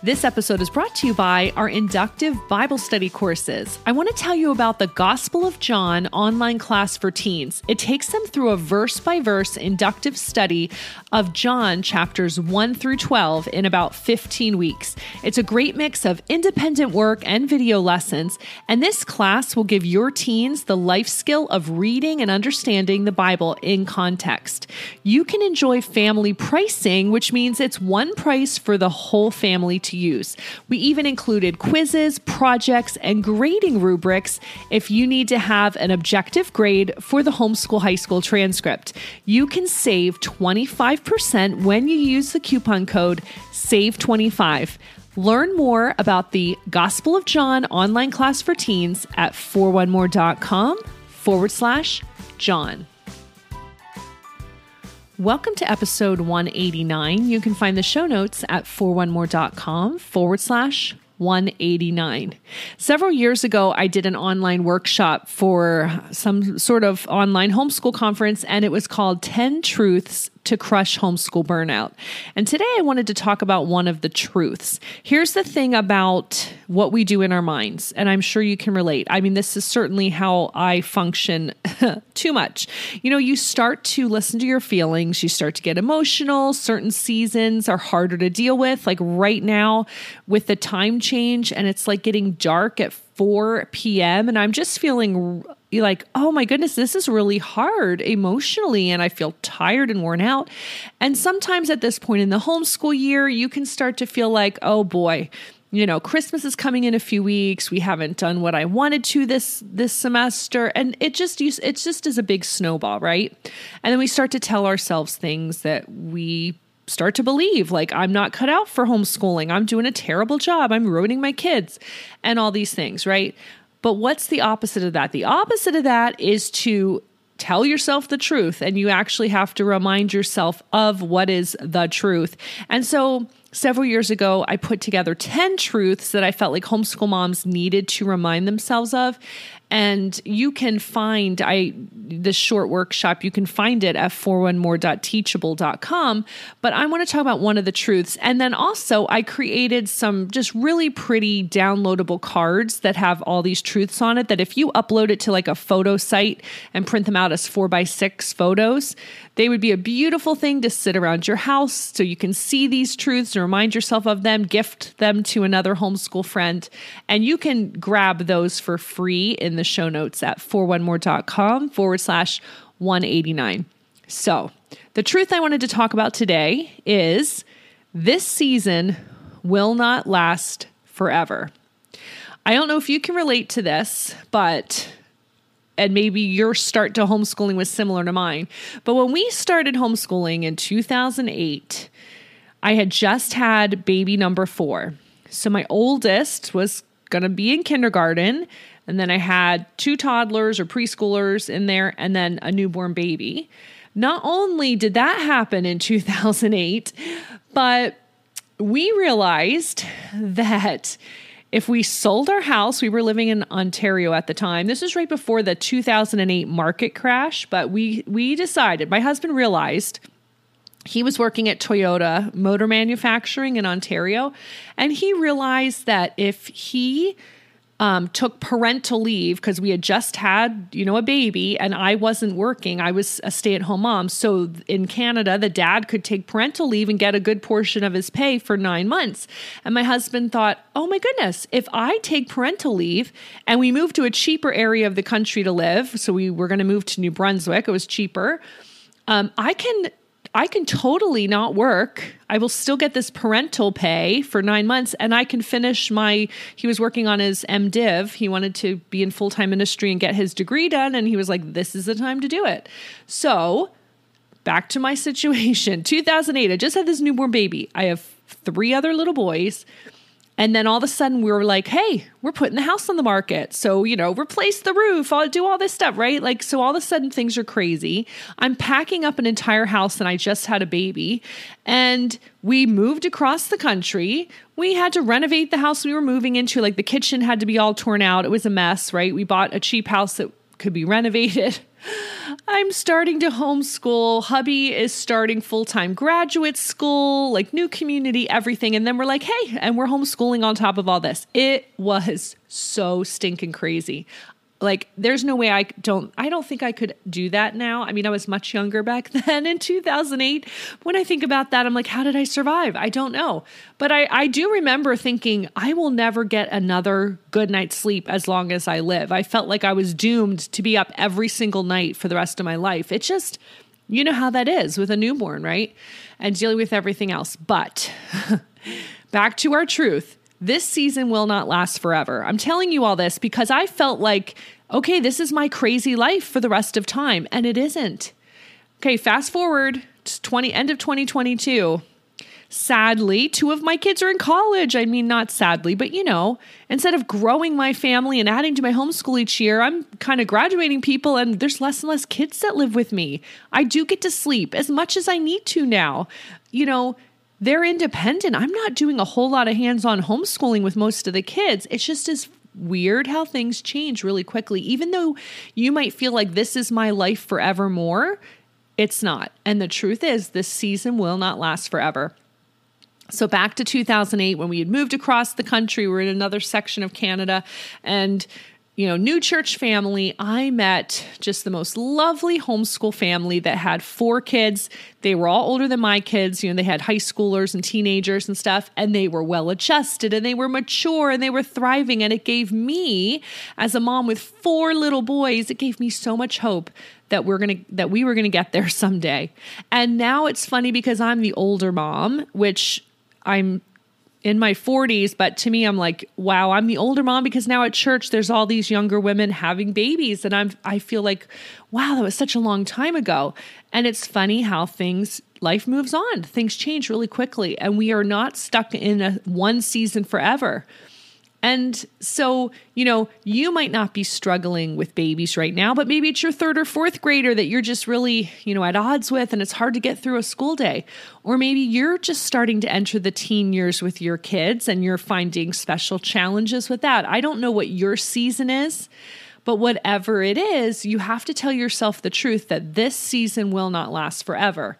This episode is brought to you by our inductive Bible study courses. I want to tell you about the Gospel of John online class for teens. It takes them through a verse by verse inductive study of John chapters 1 through 12 in about 15 weeks. It's a great mix of independent work and video lessons, and this class will give your teens the life skill of reading and understanding the Bible in context. You can enjoy family pricing, which means it's one price for the whole family to use. We even included quizzes, projects, and grading rubrics if you need to have an objective grade for the homeschool high school transcript. You can save 25% when you use the coupon code SAVE25. Learn more about the Gospel of John online class for teens at 41more.com forward slash John. Welcome to episode 189. You can find the show notes at 41more.com forward slash 189. Several years ago, I did an online workshop for some sort of online homeschool conference, and it was called 10 Truths to crush homeschool burnout. And today I wanted to talk about one of the truths. Here's the thing about what we do in our minds, and I'm sure you can relate. I mean, this is certainly how I function too much. You know, you start to listen to your feelings, you start to get emotional. Certain seasons are harder to deal with, like right now with the time change, and it's like getting dark at 4 p.m. And I'm just feeling like, oh my goodness, this is really hard emotionally, and I feel tired and worn out. And sometimes at this point in the homeschool year, you can start to feel like, oh boy, you know christmas is coming in a few weeks. We haven't done what i wanted to this this semester. And it just it just is a big snowball right? And then we start to tell ourselves things that we start to believe like i'm not cut out for homeschooling. I'm doing a terrible job. I'm ruining my kids and all these things right but what's the opposite of that? The opposite of that is to tell yourself the truth and you actually have to remind yourself of what is the truth. And so several years ago, I put together 10 truths that I felt like homeschool moms needed to remind themselves of and you can find i this short workshop you can find it at 41more.teachable.com but i want to talk about one of the truths. And then also i created some just really pretty downloadable cards that have all these truths on it that if you upload it to like a photo site and print them out as four by six photos they would be a beautiful thing to sit around your house so you can see these truths and remind yourself of them gift them to another homeschool friend. And you can grab those for free in the show notes at 41more.com forward slash 189. So, the truth I wanted to talk about today is this season will not last forever. I don't know if you can relate to this, but and maybe your start to homeschooling was similar to mine. But when we started homeschooling in 2008, I had just had baby number 4. So my oldest was going to be in kindergarten and then I had two toddlers or preschoolers in there, and then a newborn baby. Not only did that happen in 2008, but we realized that if we sold our house, we were living in Ontario at the time. This was right before the 2008 market crash, but we we decided, my husband realized he was working at Toyota Motor Manufacturing in Ontario, and he realized that if he um, took parental leave because we had just had, you know, a baby and I wasn't working. I was a stay at home mom. So in Canada, the dad could take parental leave and get a good portion of his pay for nine months. And my husband thought, oh my goodness, if I take parental leave and we move to a cheaper area of the country to live, so we were going to move to New Brunswick, it was cheaper. um, I can I can totally not work. I will still get this parental pay for nine months and I can finish my. He was working on his MDiv. He wanted to be in full time ministry and get his degree done. And he was like, this is the time to do it. So back to my situation 2008, I just had this newborn baby. I have three other little boys. And then all of a sudden we were like, hey, we're putting the house on the market. So, you know, replace the roof, I'll do all this stuff, right? Like, so all of a sudden things are crazy. I'm packing up an entire house and I just had a baby. And we moved across the country. We had to renovate the house we were moving into. Like, the kitchen had to be all torn out. It was a mess, right? We bought a cheap house that could be renovated. I'm starting to homeschool. Hubby is starting full time graduate school, like new community, everything. And then we're like, hey, and we're homeschooling on top of all this. It was so stinking crazy like there's no way I don't I don't think I could do that now. I mean, I was much younger back then in 2008. When I think about that, I'm like, how did I survive? I don't know. But I I do remember thinking I will never get another good night's sleep as long as I live. I felt like I was doomed to be up every single night for the rest of my life. It just you know how that is with a newborn, right? And dealing with everything else. But back to our truth this season will not last forever. I'm telling you all this because I felt like, okay, this is my crazy life for the rest of time, and it isn't. Okay, fast forward to 20 end of 2022. Sadly, two of my kids are in college. I mean, not sadly, but you know, instead of growing my family and adding to my homeschool each year, I'm kind of graduating people and there's less and less kids that live with me. I do get to sleep as much as I need to now. You know, they're independent. I'm not doing a whole lot of hands on homeschooling with most of the kids. It's just as weird how things change really quickly. Even though you might feel like this is my life forevermore, it's not. And the truth is, this season will not last forever. So, back to 2008, when we had moved across the country, we we're in another section of Canada, and you know, new church family, I met just the most lovely homeschool family that had four kids. They were all older than my kids. You know, they had high schoolers and teenagers and stuff, and they were well adjusted and they were mature and they were thriving. And it gave me, as a mom with four little boys, it gave me so much hope that we're gonna that we were gonna get there someday. And now it's funny because I'm the older mom, which I'm in my 40s, but to me I'm like, wow, I'm the older mom because now at church there's all these younger women having babies and I'm I feel like, wow, that was such a long time ago. And it's funny how things life moves on. Things change really quickly and we are not stuck in a one season forever. And so, you know, you might not be struggling with babies right now, but maybe it's your third or fourth grader that you're just really, you know, at odds with and it's hard to get through a school day. Or maybe you're just starting to enter the teen years with your kids and you're finding special challenges with that. I don't know what your season is, but whatever it is, you have to tell yourself the truth that this season will not last forever.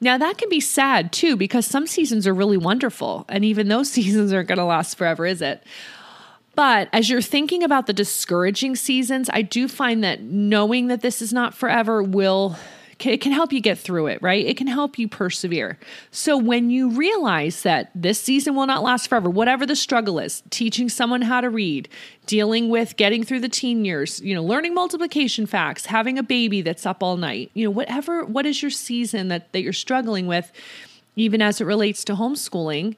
Now, that can be sad too, because some seasons are really wonderful, and even those seasons aren't going to last forever, is it? But as you're thinking about the discouraging seasons, I do find that knowing that this is not forever will it can help you get through it, right? It can help you persevere. So when you realize that this season will not last forever, whatever the struggle is, teaching someone how to read, dealing with getting through the teen years, you know, learning multiplication facts, having a baby that's up all night, you know, whatever what is your season that that you're struggling with even as it relates to homeschooling,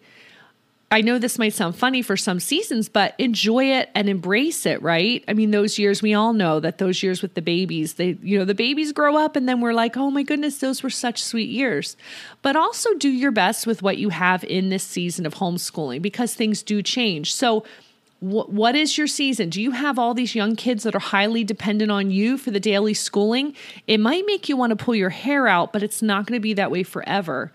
I know this might sound funny for some seasons, but enjoy it and embrace it, right? I mean, those years, we all know that those years with the babies, they, you know, the babies grow up and then we're like, oh my goodness, those were such sweet years. But also do your best with what you have in this season of homeschooling because things do change. So, what is your season? Do you have all these young kids that are highly dependent on you for the daily schooling? It might make you want to pull your hair out, but it's not going to be that way forever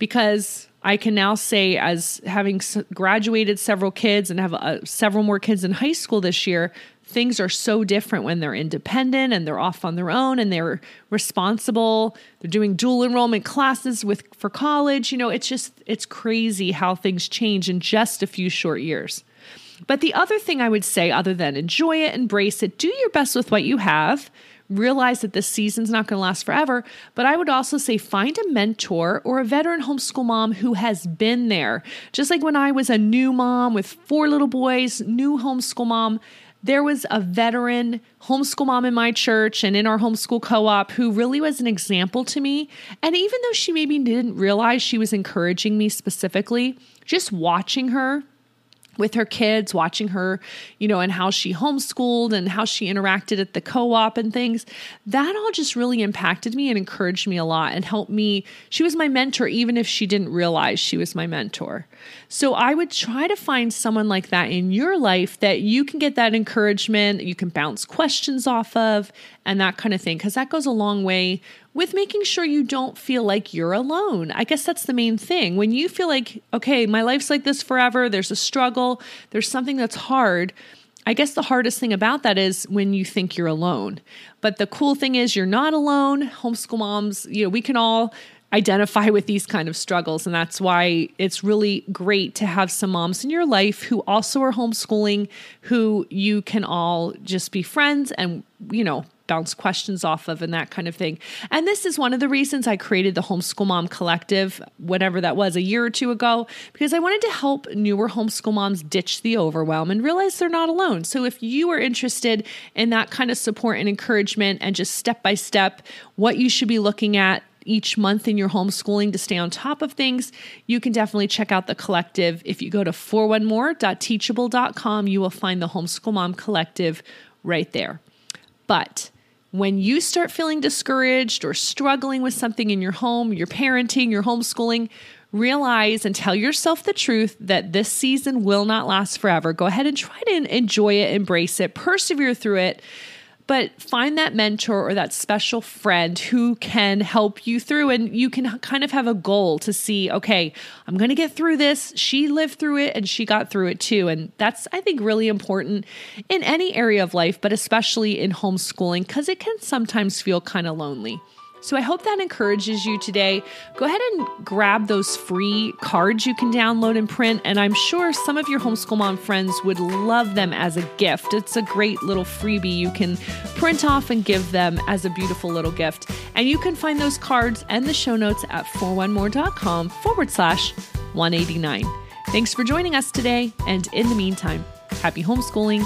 because I can now say, as having graduated several kids and have uh, several more kids in high school this year, things are so different when they're independent and they're off on their own and they're responsible. They're doing dual enrollment classes with for college. You know, it's just it's crazy how things change in just a few short years. But the other thing I would say, other than enjoy it, embrace it, do your best with what you have realize that this season's not going to last forever. But I would also say find a mentor or a veteran homeschool mom who has been there. Just like when I was a new mom with four little boys, new homeschool mom, there was a veteran homeschool mom in my church and in our homeschool co op who really was an example to me. And even though she maybe didn't realize she was encouraging me specifically, just watching her with her kids, watching her, you know, and how she homeschooled and how she interacted at the co op and things. That all just really impacted me and encouraged me a lot and helped me. She was my mentor, even if she didn't realize she was my mentor. So I would try to find someone like that in your life that you can get that encouragement, you can bounce questions off of, and that kind of thing, because that goes a long way with making sure you don't feel like you're alone. I guess that's the main thing. When you feel like, okay, my life's like this forever, there's a struggle, there's something that's hard. I guess the hardest thing about that is when you think you're alone. But the cool thing is you're not alone. Homeschool moms, you know, we can all identify with these kind of struggles and that's why it's really great to have some moms in your life who also are homeschooling who you can all just be friends and you know bounce questions off of and that kind of thing. And this is one of the reasons I created the Homeschool Mom Collective, whatever that was, a year or two ago, because I wanted to help newer homeschool moms ditch the overwhelm and realize they're not alone. So if you are interested in that kind of support and encouragement and just step by step what you should be looking at each month in your homeschooling to stay on top of things, you can definitely check out the collective. If you go to 41more.teachable.com, you will find the Homeschool Mom Collective right there. But when you start feeling discouraged or struggling with something in your home, your parenting, your homeschooling, realize and tell yourself the truth that this season will not last forever. Go ahead and try to enjoy it, embrace it, persevere through it but find that mentor or that special friend who can help you through and you can kind of have a goal to see okay i'm going to get through this. She lived through it and she got through it too. And that's i think really important in any area of life but especially in homeschooling because it can sometimes feel kind of lonely so I hope that encourages you today. Go ahead and grab those free cards you can download and print. And I'm sure some of your homeschool mom friends would love them as a gift. It's a great little freebie you can print off and give them as a beautiful little gift. And you can find those cards and the show notes at 41more.com forward slash 189. Thanks for joining us today. And in the meantime, happy homeschooling